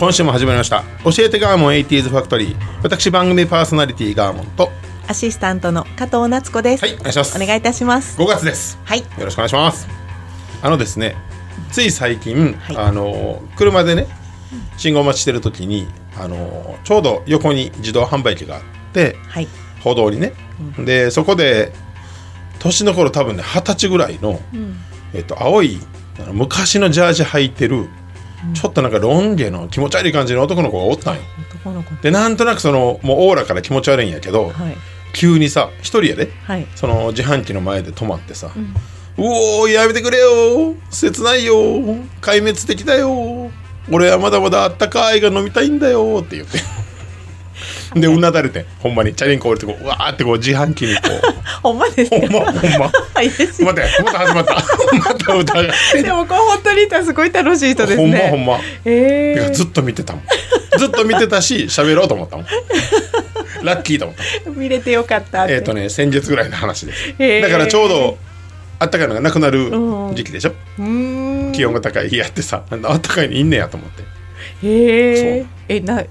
今週も始まりました。教えてガーモン 80s ファクトリー。私番組パーソナリティガーモンと。アシスタントの加藤夏子です。はいお願いします。お願いいたします。5月です。はい。よろしくお願いします。あのですねつい最近、はい。あの車でね信号待ちしてる時にあのちょうど横に自動販売機があってはい。歩道にね、でそこで年の頃多分ね二十歳ぐらいの、えっと、青い昔のジャージ履いてる、ちょっとなんかロン毛の気持ち悪い感じの男の子がおったんよ。男の子。でなんとなくそのもうオーラから気持ち悪いんやけど、はい。急にさ一人やで。はい。その自販機の前で止まってさ「うおーやめてくれよ。切ないよ。壊滅的だよ。俺はまだまだあったかいが飲みたいんだよ」って言って でうなだれてほんまにチャリンコ降りてこううわーってこう自販機にこ ほんまですか？うほんまほんま。待ってまた始まった。また歌がでもこれ本当にいたらすごい楽しい人ですほんまね。ほんま。ええてかずっと見てたもん。ずっと見てたし喋ろうと思ったもん。ラッキーと思った見れてよかった。えっ、とね先月ぐらいの話です。へー。だからちょうどあったかいのがなくなるうん。時期でしょ、うーん。気温が高い日やってさあったかいにいんねやと思って。へえ。えな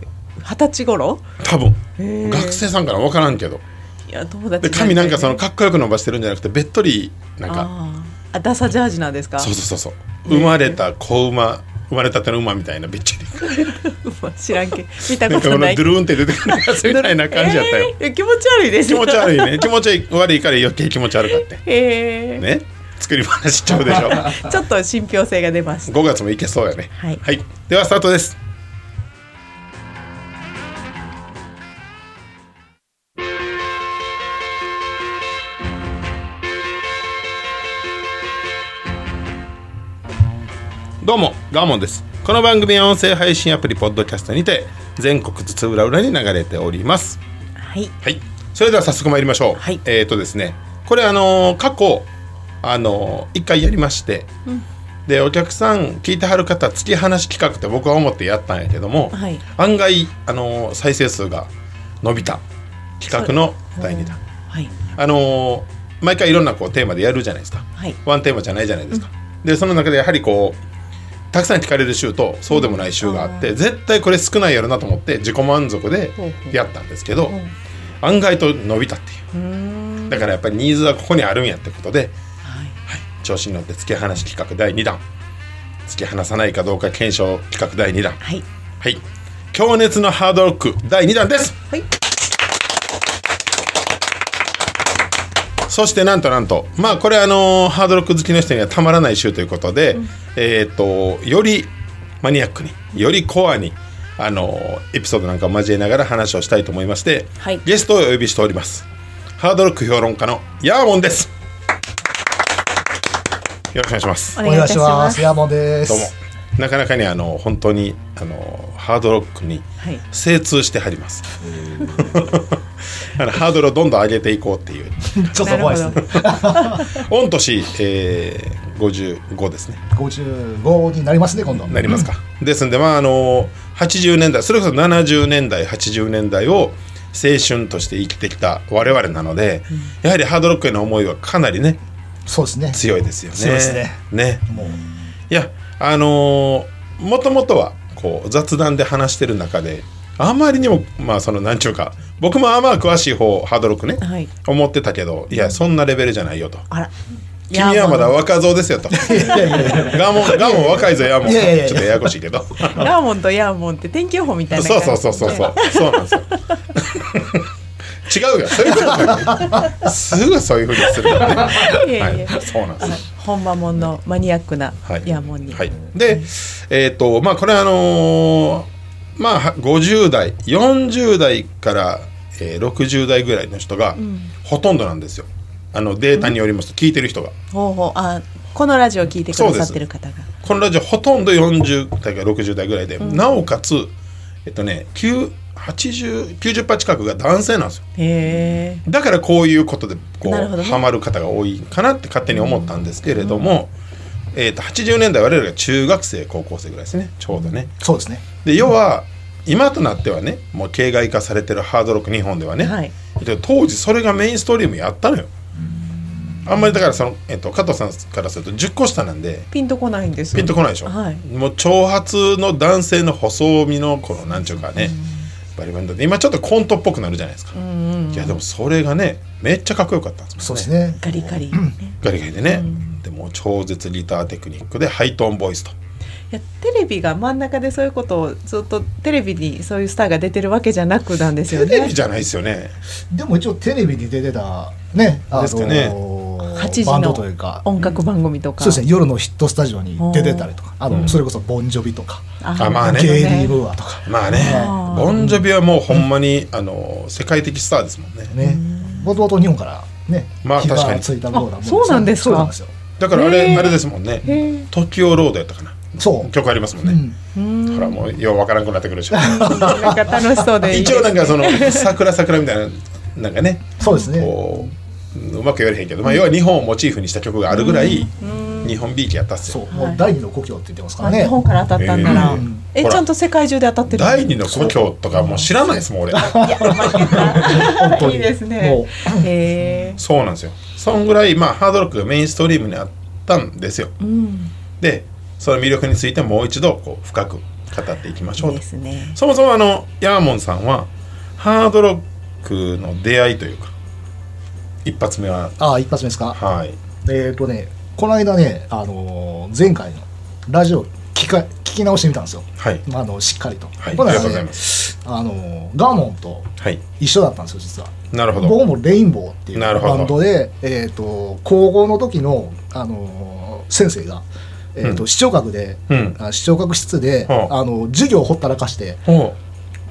二十歳頃？多分。学生さんから分からんけど。いや友達で髪なんかそのあかっこよく伸ばしてるんじゃなくてべっとりなんか。あダサジャージなんですか？そうそうそうそう。生まれた子馬生まれたての馬みたいなべっちり。知らんけ。見たことない。ドゥルーンって出てくるやつみたいな感じやったよ、えー気持ち悪いです。気持ち悪いね。気持ち悪いから余計気持ち悪かって へえ。ね。作り話しちゃうでしょ。ちょっと信憑性が出ました。5月もいけそうやね。はい。ではスタートですどうもガーモンです。この番組は音声配信アプリポッドキャストにて全国津々浦々に流れております。はい。はい。それでは早速参りましょう、はい。えっ、とですね。これあのー過去あのー一回やりまして、でお客さん聞いてはる方突き放し企画って僕は思ってやったんやけども、はい。案外あのー再生数が伸びた。企画の第2弾。はい。あのー毎回いろんなこうテーマでやるじゃないですか。はい。ワンテーマじゃないじゃないですか、でその中でやはりこうたくさん聞かれる週とそうでもない週があって、絶対これ少ないやろなと思って自己満足でやったんですけど、ん。案外と伸びたっていう。だからやっぱりニーズはここにあるんやってことで、はい。はい、調子に乗って突き放し企画第2弾。突き放さないかどうか検証企画第2弾。はい。はい。強熱のハードロック第2弾です。はい。そしてなんとなんとまあこれあのーハードロック好きの人にはたまらない週ということで、えっ、とよりマニアックによりコアにあのーエピソードなんかを交えながら話をしたいと思いまして、はい。ゲストをお呼びしております。ハードロック評論家のヤーモンです。よろしくお願いします。おお願いします。ヤーモンです。どうも。なかなかにあの本当にあのハードロックにはい。精通してはります。あのハードルをどんどん上げていこうっていう。ちょっと怖いですね。御年、えー、55ですね。55になりますね、今度。なりますか、ですんでまああの80年代それこそ70年代80年代を青春として生きてきた我々なので、やはりハードロックへの思いはかなりねそうですね。強いですよね。強いですね。ね。もう、いやあのーもともとはこう雑談で話してる中であまりにもまあそのなんちゅうか僕もあまあ詳しい方ハードロックね、はい。思ってたけどいやそんなレベルじゃないよと。君はまだ若造ですよと。ガーモンガーモン若いぞヤーモン。ちょっとややこしいけど。ヤーモンとヤーモンって天気予報みたいなそう。そうそうそうそう。そうなんですよ。違うよ。そういうことすぐそういうふうにするからねはい。そうなんですよ。本間もんのマニアックなはい。ヤーモンに。はい、でえっ、とまあこれはあのーまあは50代40代から、えー60代ぐらいの人がほとんどなんですよ。あのデータによりますと聞いてる人が。ほうほう。あこのラジオを聞いてくださってる方が。このラジオほとんど40代から60代ぐらいで、なおかつえっとね9 80 90%近くが男性なんですよ。へえ。だからこういうことでこう、ね。ハマる方が多いかなって勝手に思ったんですけれども、えー、と80年代我々が中学生高校生ぐらいですね。ちょうどね。そうですね。で要は今となってはねもう形骸化されてるハードロック日本ではね、はい。で当時それがメインストリームやったのよ。あんまりだからその、えっと加藤さんからすると10個下なんでピンとこないんですよ。ピンとこないでしょ、はい。もう長髪の男性の細身のこのなんちゅうかね、バリバリで今ちょっとコントっぽくなるじゃないですか、いやでもそれがねめっちゃかっこよかったんですね。そうですね。ガリガリ、ガリガリでね、でもう超絶ギターテクニックでハイトーンボイスと。いやテレビが真ん中でそういうことをずっとテレビにそういうスターが出てるわけじゃなくなんですよね。テレビじゃないですよね。でも一応テレビに出てたね、あですかね。8 8時バンドのというか。音楽番組とか、そうですね。夜のヒットスタジオに出てたりとか。あの、それこそボンジョビとか、あまあね。ゲイリー・ムーアとか。まあね。ボンジョビはもうほんまに、あの世界的スターですもんね。ね。もともと日本からね火まあ確かに。がついたも。んあそうなんですかだからあれ、あれですもんね。へー「時をロード」やったかなそう。曲ありますもんね、ほらもうようわからんくなってくるでしょ。なんか楽しそうで。いい一応なんかその「桜桜」みたいななんかね。そうですね。こううまく言われへんけど、まあ、要は日本をモチーフにした曲があるぐらい日本ビーチやったっすよ。そう。もう第二の故郷って言ってますからね。あ日本から当たったんな。ら、へーえちゃんと世界中で当たってる第二の故郷とかもう知らないですもん俺。本当に。いいですね。え。そうなんですよ。そんぐらいまあハードロックがメインストリームにあったんですよ。うん。でその魅力についてもう一度こう深く語っていきましょうと。ですね。そもそもあのヤーモンさんはハードロックの出会いというか一発目は。ああ一発目ですか？はい。えっ、とねこの間ね、あのー前回のラジオ聞か聞き直してみたんですよ、はい。まあ、あのしっかりと、はい。ありがとうございます。あのーガーモンとはい。一緒だったんですよ実は。なるほど。僕もレインボーっていうなるほど。バンドで、えー、と高校の時の、あのー先生が、えーとうん。視聴覚で、うん。あ視聴覚室で、はああの授業をほったらかしてほ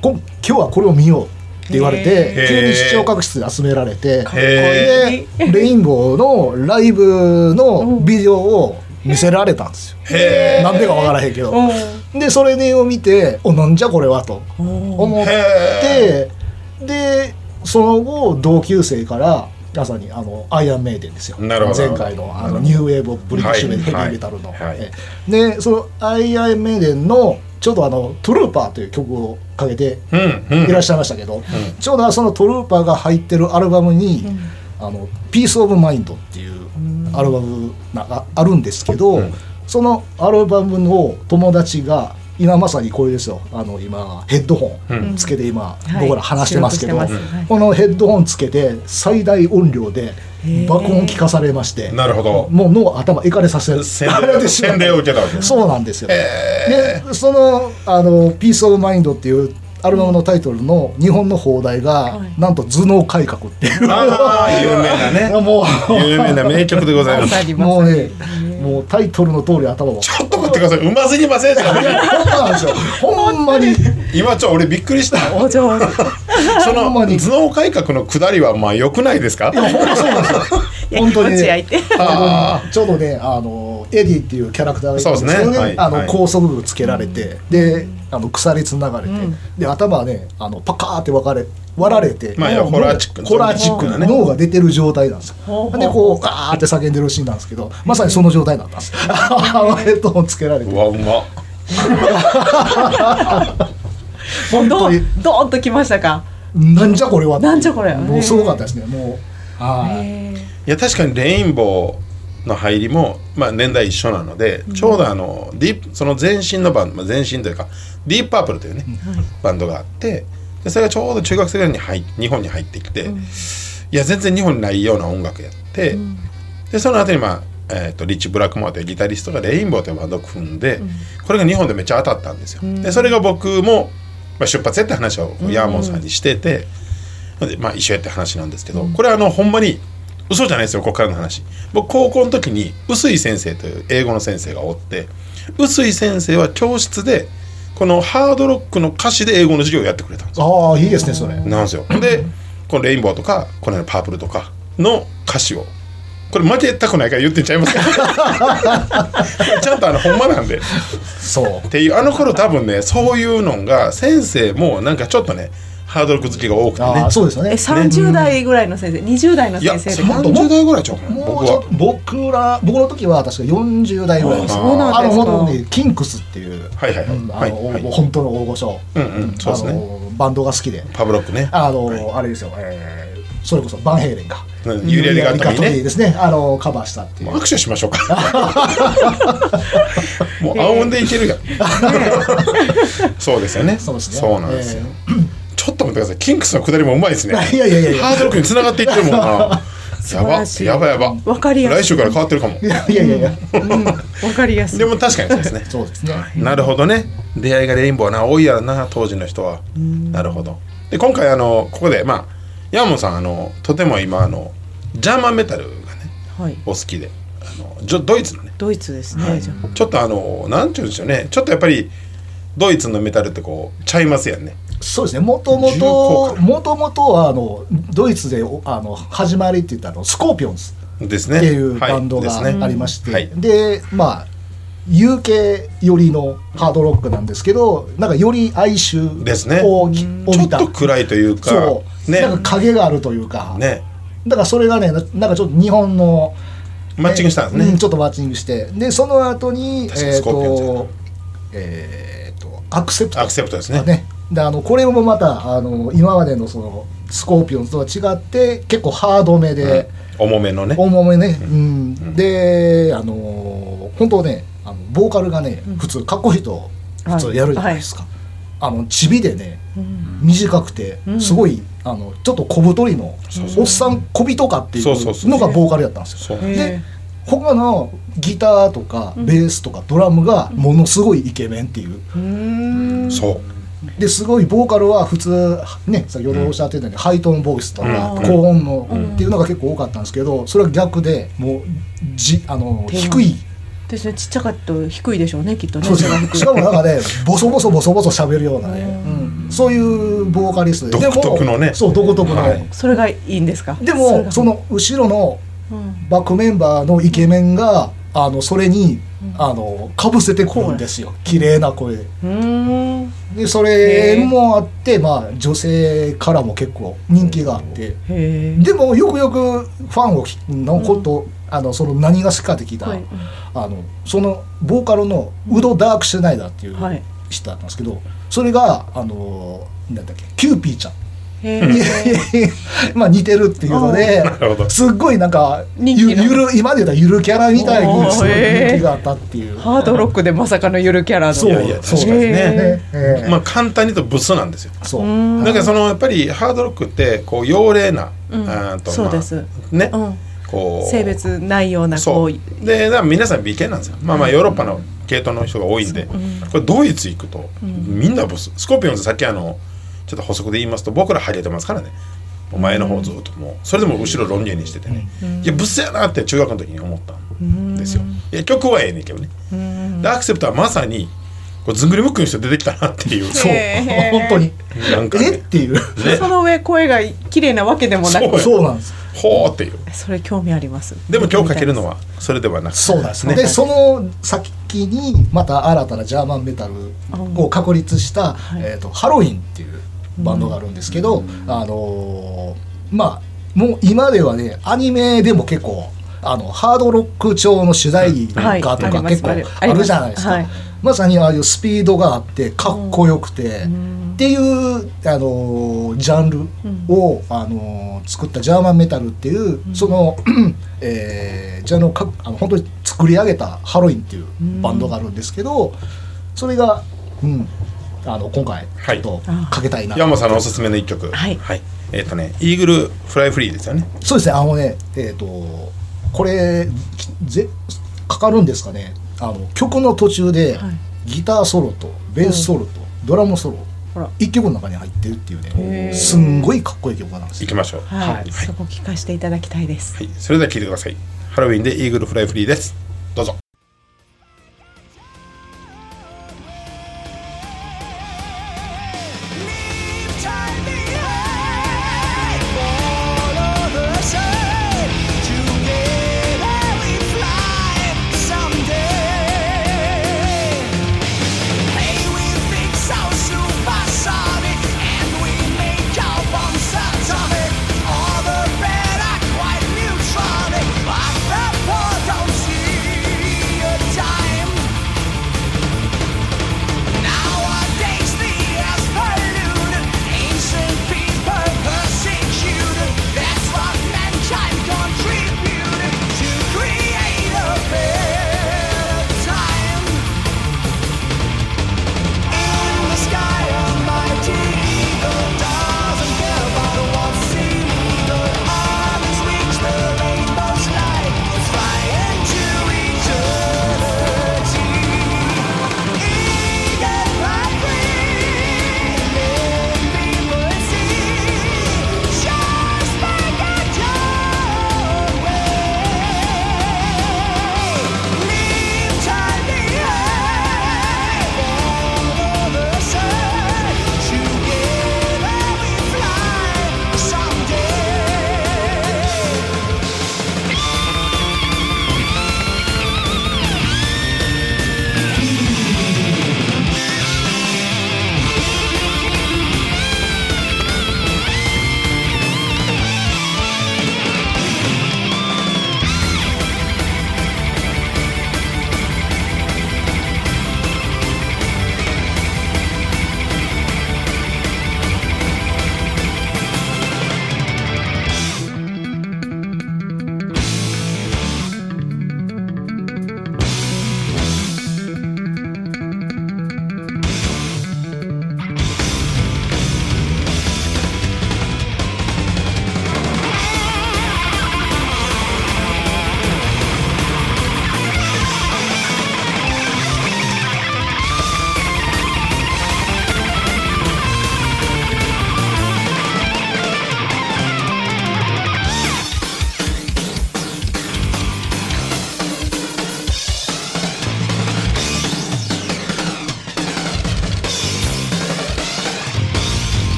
こん今日はこれを見ようって言われへてー。急に視聴覚室で集められてこいい。でレインボーのライブのビデオを見せられたんですよ。なんでかわからへんけど。うん。でそれを見ておなんじゃこれはと思ってでその後同級生からまさにあのアイアンメイデンですよ。なるほど。前回のあの New Wave of British Heavy Metal の、はいはい。えでそのアイアンメイデンのちょうどあの「Trooper」という曲をかけてうんうん。いらっしゃいましたけど、ちょうどその Trooper が入ってるアルバムに「あのピース・オブ・マインド」っていうアルバムがあるんですけど、うん。そのアルバムの友達が今まさにこれですよ。あの今ヘッドホンつけて今、はい。僕ら話してますけど、はい。このヘッドホンつけて最大音量で爆音聞かされましてなるほど。もう脳頭いかれさせ洗礼 を受けたわけですそうなんですよ。でそのあの「ピース・オブ・マインド」っていうアルバムのタイトルの日本の放題が、はい。なんと頭脳改革っていう。ああ有名なね。も有名な名曲でございまます。もうねもうタイトルの通り頭を。ちょっと待ってください。うますぎませんでした。ほんまなんですよ。ほんまに。今ちょ俺びっくりした。お上手 そのほんまに。頭脳改革の下りはまあ良くないですか？ほんまそうなんですよ。いや本当に気持ち焼いて。あちょうどねあのエディっていうキャラクターがいるんですけどそねはい。あのはい。高速部つけられて、であの鎖つながれて、で頭はねあのパカーって分かれ割られて、まあホラーチックホラーチックなね脳が出てる状態なんですよ。でこうガーって叫んでるシーンなんですけどまさにその状態だったんですヘッドホンつけられて。うわうま本当にどんどーんときましたか？なんじゃこれはなんじゃこれもうすごかったですね。もうはいや確かにレインボーの入りも、まあ、年代一緒なので、ちょうどあのディープその前身のバンド、まあ、前身というかディープパープルというね、バンドがあってでそれがちょうど中学生ぐらいに入日本に入ってきて、いや全然日本にないような音楽やって、でその後にまあえー、とリッチ・ブラックモアというギタリストがレインボーというバンドを組んで、これが日本でめっちゃ当たったんですよ。でそれが僕も、まあ、出発やって話をヤーモンさんにしてて、でまあ、一緒やって話なんですけど、これはあのほんまに嘘じゃないですよここからの話。僕高校の時に臼井先生という英語の先生がおって臼井先生は教室でこのハードロックの歌詞で英語の授業をやってくれたんですよ。ああいいですねそれ。なんですよ。でこのレインボーとかこのパープルとかの歌詞をこれ負けたくないから言ってんちゃいますか？ちゃんとあのほんまなんで。そう。っていうあの頃多分ねそういうのが先生もなんかちょっとねハードロック好きが多くてね。ああそうですよえね30代ぐらいの先生、20代の先生でか30代ぐらいちゃう僕は。僕ら僕の時は確か40代ぐらいです。あそうなんですか。あの本当にキンクスっていう、はいはいはい。うんあのはいはい。もう本当の大御所、うんうんそうですね。あのバンドが好きで。パブロックね。あの、あれですよ、えーそれこそバンヘイレンが。うんユリアリガットにねですね。あのカバーしたっていう。握手しましょうか。もう青音でいけるやん。そうですよね。そうですね。そうなんですよ、ちょっと待ってください。キンクスの下りもうまいですね。いやいやいやいや。ハードロックに繋がっていってるも。んなやば。やばやば。わかりやすい。来週から変わってるかも。いやいやいや。いやわかりやすい。でも確かにそうですね。そうですね。なるほどね。出会いがレインボーな多いやろな当時の人は。なるほど。で今回あのここでまあ山本さんあのとても今あのジャーマンメタルがねはい。お好きであのジョドイツのね。ドイツですね、じゃあ。ちょっとあのなんて言うんでしょうね。ちょっとやっぱりドイツのメタルってこうちゃいますやんねそうですね。もともともともとはあのドイツでおあの始まりって言ったのスコーピオンズですね。っていうバンドがありまして、はい。でまあ UK 寄りのハードロックなんですけどなんかより哀愁ですね。ちょっと暗いというかそう、ね。なんか影があるというか、ね。だからそれがねななんかちょっと日本のマッチングしたんですね、うんちょっとマッチングして。でその後にえっ、ーとえっ、とアクセプト。アクセプトですね。ねであのこれもまたあの今までのそのスコーピオンズとは違って結構ハードめで、重めのね。重めね、うん。であの本当ねあのボーカルがね、普通かっこいいと普通やるじゃないですか、あのチビでね短くてすごい、あのちょっと小太りのおっさん小人かっていそうのがボーカルやったんですよ。そう。へで他のギターとかベースとかドラムがものすごいイケメンっていう。うーん。そうですごいボーカルは普通ね先ほどおっしゃってたように、ハイトーンボイスとか、うん。高音の、っていうのが結構多かったんですけどそれは逆でもうじあの低い。ですねちっちゃかった低いでしょうねきっとね。しかもなんかねボソボソボソボソ喋るようなね、うん。そういうボーカリストで。独特のね。そう独特の、はい。それがいいんですか？でもその後ろのうん。バックメンバーのイケメンがあのそれに、あのかぶせてくるんですよ。綺麗な声。で。うーんでそれもあって、まあ、女性からも結構人気があって。でもよくよくファンをきのこと、あのその何が好きかって聞いたら、はい。あのそのボーカルのウド・ダークシュナイダーっていうはい。人だったんですけどそれがあのなんだっけキューピーちゃん。まあ似てるっていうのですっごいなんかゆゆる今で言うたらゆるキャラみたいにすごい人気があったっていう。ハードロックでまさかのゆるキャラの。そういや確かにね。まあ簡単に言うとブスなんですよ。そう。うん。だからそのやっぱりハードロックってこう妖霊な、うん。とそうです。まあね、うん。こう。性別ないようなそこう。でだから皆さん美形なんですよ。まあまあヨーロッパの系統の人が多いんで、これドイツ行くと、みんなブス。スコーピオンズさっきあのちょっと補足で言いますと僕らハゲてますからね。もう前の方ずっともう。それでも後ろロン毛にしててね、いやブスやなって中学の時に思ったんですよ、いや曲はええねんけどね、でアクセプトはまさにこうずんぐりむっくりの人出てきたなっていう。そう。本当に。なんかね。え？っていう。その上声が綺麗なわけでもなそう。くそうなんです。ほーっていう。それ興味あります。でも今日かけるのはそれではなくそうなんです。ね。でその先にまた新たなジャーマンメタルを確立した、い。えー、とハロウィンっていうバンドがあるんですけど、あのーまあもう今ではねアニメでも結構あのハードロック調の主題歌とはい。か結構ある。じゃないですか、はい。まさにああいうスピードがあってかっこよくて、っていう、あのージャンルを、あのー作ったジャーマンメタルっていう、その、えージャンルをかあの本当に作り上げたハロウィンっていうバンドがあるんですけど、それが、うん、あの今回はい。ちょっとかけたいな、山本さんのおすすめの一曲。はい。えっ、とねイーグルフライフリーですよね。そうですね。あのねえっ、とこれぜかかるんですかね。あの曲の途中で、はい。ギターソロとベースソロと、ドラムソロほら。一曲の中に入ってるっていうね。すんごいかっこいい曲なんですよ。行きましょう。はい、はい。そこ聞かせていただきたいです、はい、それでは聴いてください。ハロウィンでイーグルフライフリーです。どうぞ「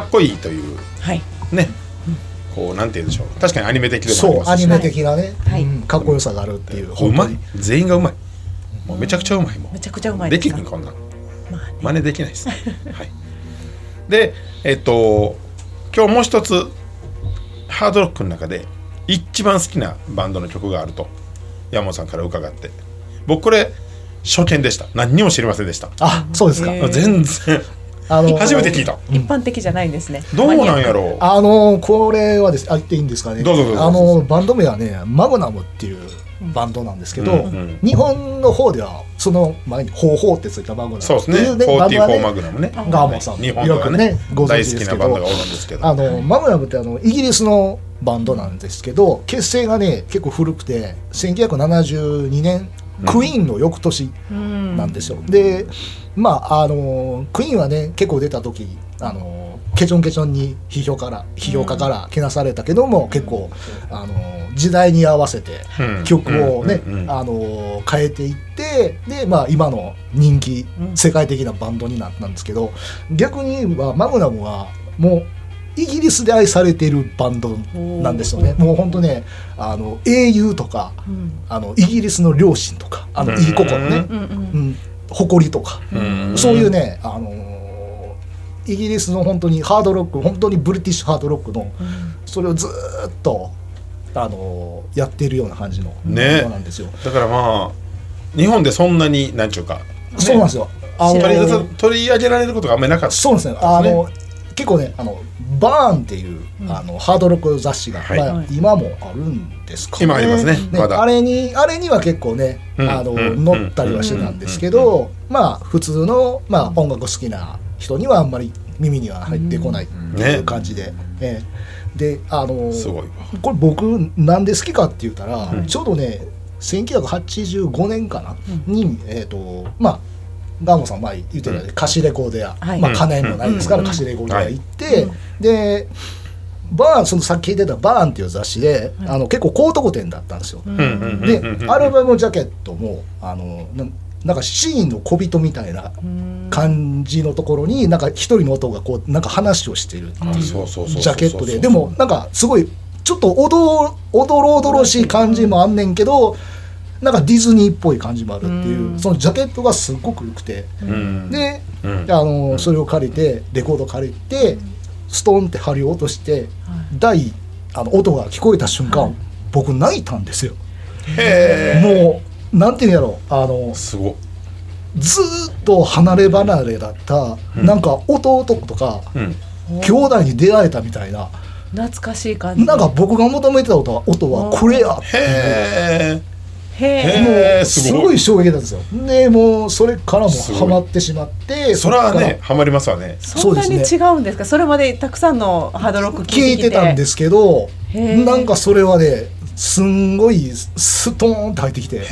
かっこいいというはい。ね。こうなんて言うんでしょう。確かにアニメ的でもありそうますしアニメ的なね、はい。うん。かっこよさがあるっていう。うまい全員がうまい。もうめちゃくちゃうまいもん。めちゃくちゃうまいでです。かきひんこんなん。まあね。真似できないです、はい、でえっと今日もう一つハードロックの中で一番好きなバンドの曲があると山本さんから伺って。僕これ初見でした。何にも知りませんでした。あそうですか、全然あの初めて聞いた。一般的じゃないんですね。どうなんやろう。あのこれはです。あ言っていいんですかね。どうぞどうぞ。あのバンド名はねマグナムっていうバンドなんですけど、うん。うん。日本の方ではその前に「ほうほう」ってついたマグナムそうですね。っていうバンドは44マグナムね。ガーモンさんも日本ではよくねねご大好き存知ですけど。なバンドがおるんですけど。あのマグナムってあのイギリスのバンドなんですけど結成がね結構古くて1972年クイーンの翌年うん。なんですよ、でまああのクイーンはね結構出た時あのケチョンケチョンに批評から批評家からけなされたけども、結構あの時代に合わせてうん。曲をね、うん。うん。うん。あの変えていってで、まあ、今の人気うん。世界的なバンドになったんですけど逆に言えばマグナムはもうイギリスで愛されているバンドなんですよね。もう本当ねあの英雄とかうん。あのイギリスの両親とかあのうん。いい心ね、うんうんうん、誇りとか、うん。そういうね、あのーイギリスの本当にハードロック本当にブリティッシュハードロックのそれをずーっと、あのーやっているような感じのね。バンドなんですよ。だからまあ日本でそんなに何ちゅうかそうなんですよ。あの取りー取り上げられることがあんまりなかったそうなんですね。あの結構ねあのバーンっていう、あのハードロック雑誌が、はい。まあはい。今もあるんですかね。今ありますね。まだ。あれにあれには結構ね、うん。あのうん。乗ったりはしてたんですけど、まあ普通のまあ音楽好きな人にはあんまり耳には入ってこないっていう感じで、ええ。であのすごいわ。これ僕なんで好きかって言ったら、うん。ちょうどね1985年かな、にえっ、とまあガンさん前言ってたように貸しレコード屋、はい。まあ金もないですからうん。貸しレコード屋行って、でバーンそのさっき聞いてた「バーン」っていう雑誌で、あの結構高得点だったんですよ。でうんアルバムジャケットもあのななんかシーンの小人みたいな感じのところになんか一人の音がこうなんか話をしてるっていう。ジャケットで。でもなんかすごいちょっとおどおどろおどろしい感じもあんねんけどなんかディズニーっぽい感じもあるっていううん。そのジャケットがすっごく良くて。うん。でうん。あのそれを借りてレコード借りてストンって針を落として第あの音が聞こえた瞬間僕泣いたんですよ。もうなんていうんやろあのすごっ。ずーっと離れ離れだった、うん。なんか弟とかうん。兄弟に出会えたみたいな、懐かしい感じ。なんか僕が求めてた音は音はこれやってへへへえもーうすごい。すごい衝撃なんですよ。でもうそれからもハマってしまってえそれはねハマりますわね。そんなに違うんですか？それまでたくさんのハードロック聞いてたんですすけどなんかそれはねすんごいストーンって入ってきて。へ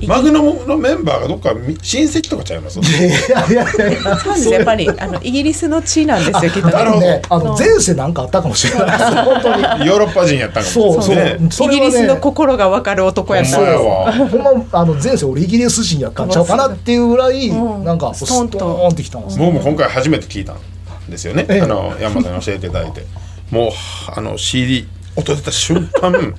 え。マグナムのメンバーがどっかみ親戚とかちゃいます？いやいやいや。そうですやっぱりあのイギリスの地なんですよきっとなるほどねあの前世なんかあったかもしれない。で す本当に。ヨーロッパ人やったんかもそうそう。イギリスの心がわかる男やったほんまやわ。ほんまあの前世俺イギリス人やったんちゃうかなっていうぐらい、うん。なんかストーンってきたんですよ、僕も今回初めて聞いたんですよね、ええ。あの山本さんに教えていただいて。もうあの CD 音出た瞬間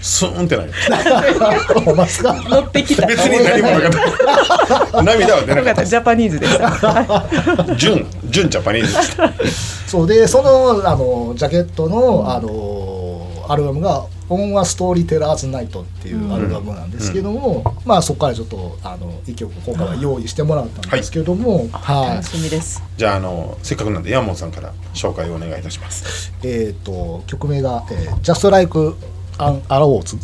スーンってなりましたほんまっすか乗ってきた。別に何もなかった。涙は出なかった。ジャパニーズでした。純純ジャパニーズでした。そうでそのあのジャケットの、あのアルバムが「オン・ワ・ストーリー・テラーズ・ナイト」っていうアルバムなんですけども、まあそこからちょっとあの一曲今回は用意してもらったんですけども、はい。楽しみです。じゃああのせっかくなんで山本さんから紹介をお願いいたします。えっ、と曲名が「えー、Just Like an Arrow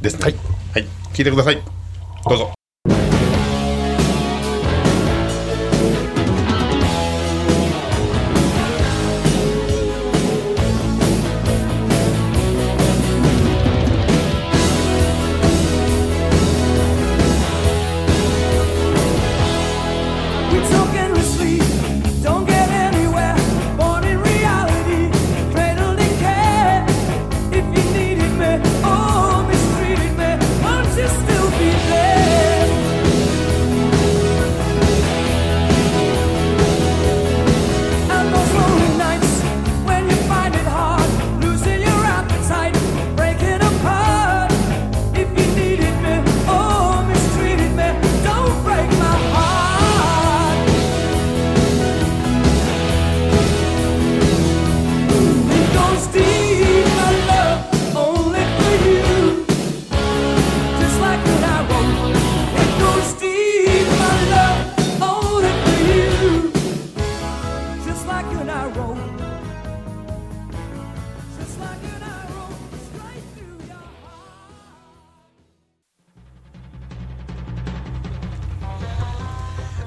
ですね。はい、聞いてください。どうぞ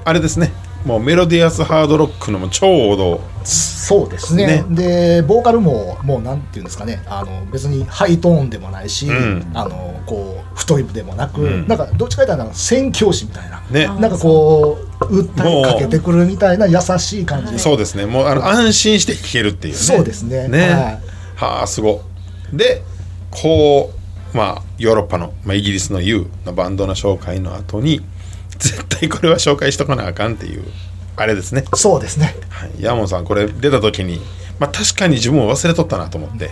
あれですね。もうメロディアスハードロックのもう超王道。そうですね。ね。でボーカルももうなんていうんですかね。あの別にハイトーンでもないし、うん。あのこう太いでもなく、うん。なんかどっちかというと宣教師みたいな、ね。なんかこう訴えかけてくるみたいな優しい感じそうですね。もうあの安心して聴けるっていうね。そうですね。ね。はあすごい。でこうまあヨーロッパの、まあ、イギリスの U のバンドの紹介の後に絶対これは紹介しとかなあかんっていうあれですね。そうですね。はい、ヤーモンさんこれ出た時に、まあ、確かに自分も忘れとったなと思って、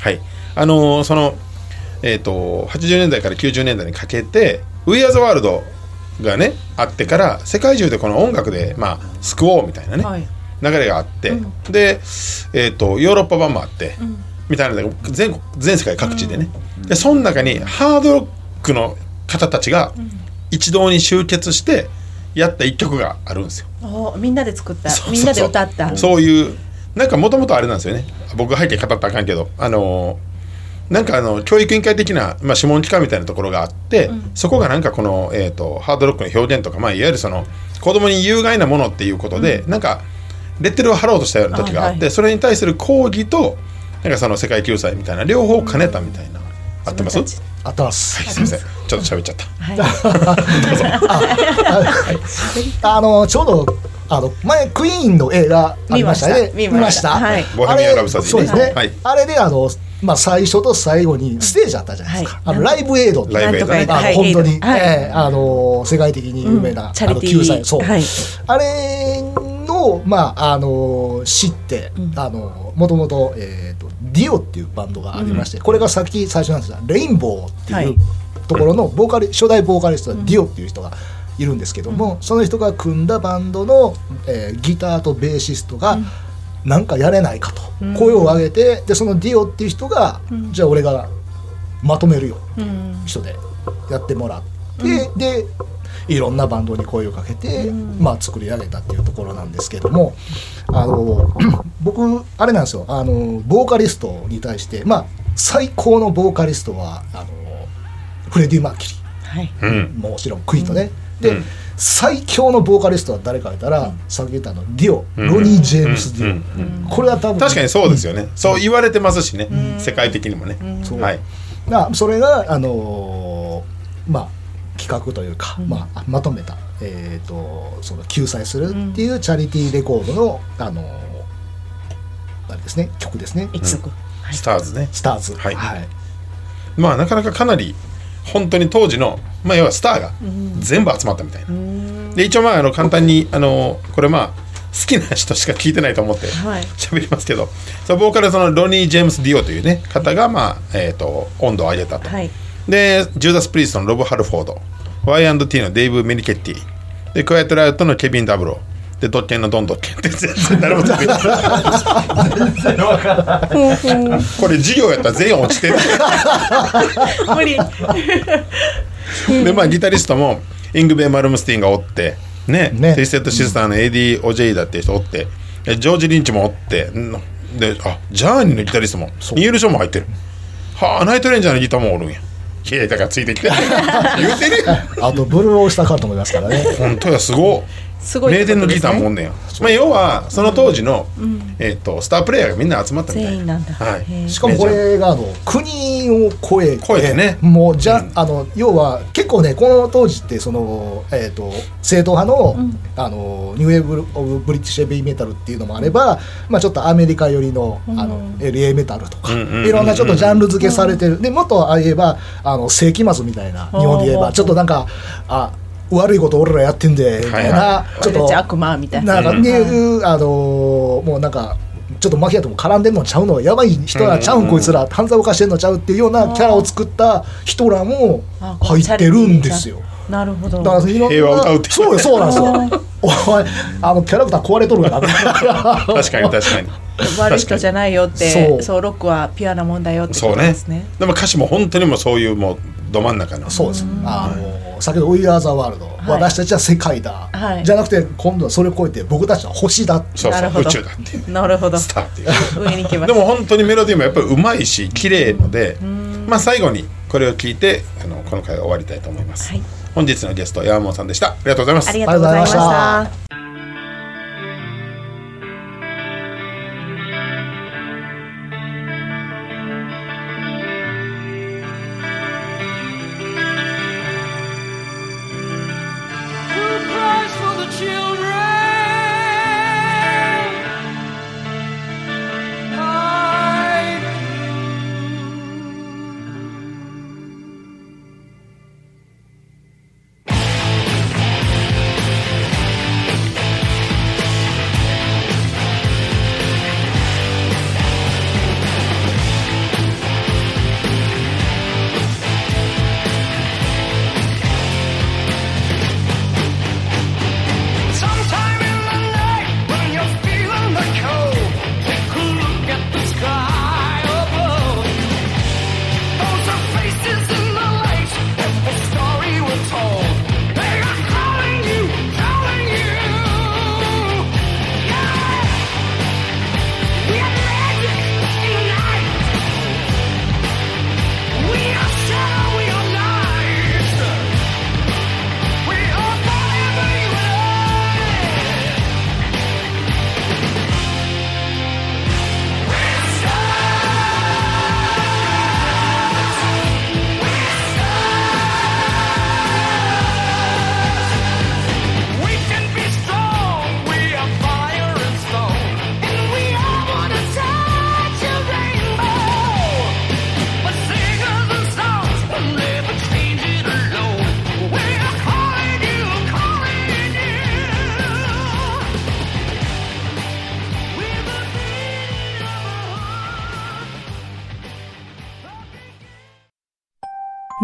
はい。あのーその、えー、と80年代から90年代にかけて「We Are the World」がねあってから世界中でこの音楽で、まあ、救おうみたいなね、はい。流れがあって、で、えー、とヨーロッパ版もあって、みたいな全国全世界各地でね、でその中にハードロックの方たちが一堂に集結してやった一曲があるんですよ。おみんなで作った。みんなで歌った。そういうなんかもともとあれなんですよね。僕背景語ったらあかんけどあのーなんかあの教育委員会的な、まあ、諮問機関みたいなところがあって、そこがなんかこの、えー、とハードロックの表現とか、まあ、いわゆるその子供に有害なものっていうことで、なんかレッテルを貼ろうとしたような時があって、はいはいそれに対する抗議となんかその世界救済みたいな両方兼ねたみたいな合ってます？あったますすいません。ちょっと喋っちゃった。はい。あのちょうどあの前クイーンの映画ありましたね。見ました。ボヘミアンラブソデそうですね、はい。あれであのまあ最初と最後にステージあったじゃないですか、はい。あのライブエイドってライブエイドね。あ本当に、はい。ええあの世界的に有名な、うんチャリティー。あの救済。そう、はい。あれのまああの知って、うん。あのもともとえっ、とディオっていうバンドがありまして、これがさっき最初なんですがレインボーってはい。いうところのボーカリ初代ボーカリストはディオっていう人がいるんですけども、その人が組んだバンドの、えーギターとベーシストが、なんかやれないかとうん。声を上げてでそのディオっていう人が、うん。じゃあ俺がまとめるようん。人でやってもらって、でいろんなバンドに声をかけて、うん。まあ、作り上げたっていうところなんですけどもあの 僕あれなんですよ。あのボーカリストに対して、まあ、最高のボーカリストはあのフレディ・マーキュリはい。うん。ーもちろんクイーンとね、で、うん。最強のボーカリストは誰か言ったら、さっき言ったあのディオ、うん。ロニー・ジェームス・ディオ、うん。うん。これは多分確かにそうですよね、そう言われてますしね、世界的にもね、はい。なそれが、あのーまあ、企画というか、うん。まあ、まとめた、えー、とその救済するっていうチャリティーレコードの、あのーあれですね曲ですね。一族はい。スターズね。スターズ。はい。まあなかなかかなり本当に当時の、まあ、要はスターが全部集まったみたいな、うん。で一応まああの簡単にあのこれまあ好きな人しか聞いてないと思ってはい。喋りますけど、そのボーカルそのロニー・ジェームス・ディオというね方がまあ、えー、と温度を上げたと、はい。でジューダス・プリーストのロブ・ハルフォード Y&T のデイブ・メニケッティ。でクワイエット・ライオットのケビン・ダブロー。でドッケンのドン・ドッケン。って全然誰もついてないこれ授業やったら全員落ちてる。無理。でまあギタリストもイングベイ・マルムスティンがおって。ね。ね。トゥイステッド・シスターのエディ・オジェイダっていう人おって。でジョージ・リンチもおって。んであジャーニーのギタリストもニール・ショーも入ってる。はあナイトレンジャーのギターもおるんやいやだからついてきて。言うてるやん。あとブルーオースターカートもいますからね。本当やすごすごい名店のギターもおんんねや、まあ、要はその当時の、えっとスタープレイヤーがみんな集まったみたい全員なんだ。はい。しかもこれがあの国を超えて超えてね。もうじゃ、うん。あの要は結構ねこの当時ってその、えー、と正統派の,、うん。あの New Wave of British Heavy Metal っていうのもあれば、まあ、ちょっとアメリカ寄りのあの、うん LA メタルとか、うんうんうんうん。いろんなちょっとジャンル付けされてる、でもっとあ言えばあの世紀末みたいな日本で言えばちょっとなんかあ悪いこと俺らやってんでみたいな、ちょっと悪魔みたいな。なんかうんいう、あのーもうなんかちょっとマフィアとも絡んでんのちゃうのやばい人らちゃうん、うんこいつら。犯罪犯してんのちゃうっていうようなキャラを作った人らもあ入ってるんですよ。なるほど。だからいろんな平和を歌うってそうよそうなんですよ。お前あのキャラクター壊れとるから。な。確かに確かに。悪い人じゃないよってそう。ロックはピュアな問題よってことそうね。ですね。でも歌詞も本当にもうそういうもうど真ん中の。そうです。あの先ほど「We Are the World、はい。私たちは世界だ、はい。じゃなくて今度はそれを超えて僕たちは星だ。そう。なるほど。そう宇宙だっていう。なるほど。スターっていう。です。も本当にメロディーもやっぱりうまいし綺麗のでまあ最後にこれを聞いてあのこの回は終わりたいと思います、はい。本日のゲスト山本さんでした。ありがとうございます。ありがとうございました。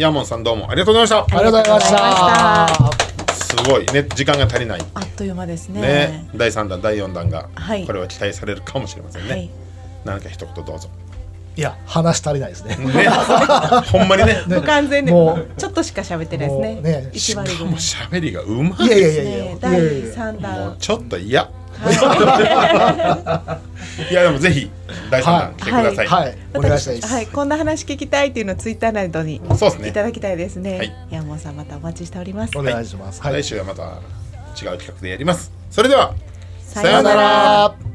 はい山本さんどうもありがとうございましありがとうございました。たすごいね時間が足りない。あっという間ですね。ね第3弾第4弾がはい。これは期待されるかもしれませんね、はい。何か一言どうぞ。いや話足りないですね。ね。ほんまにね。不完全でもうちょっとしか喋ってないですね。ね一割ぐらいもう喋りがうまいいやいやいやいやねいや第いや。いや三もう弾。ちょっと嫌い。やでもぜひ第3弾来てください、はい。お願いしたいです。はい、こんな話聞きたいっていうのをツイッターなどにそうですね。いただきたいですね。はい。山本さんまたお待ちしております。お願いします。はい。来週はまた違う企画でやります。それではささようなら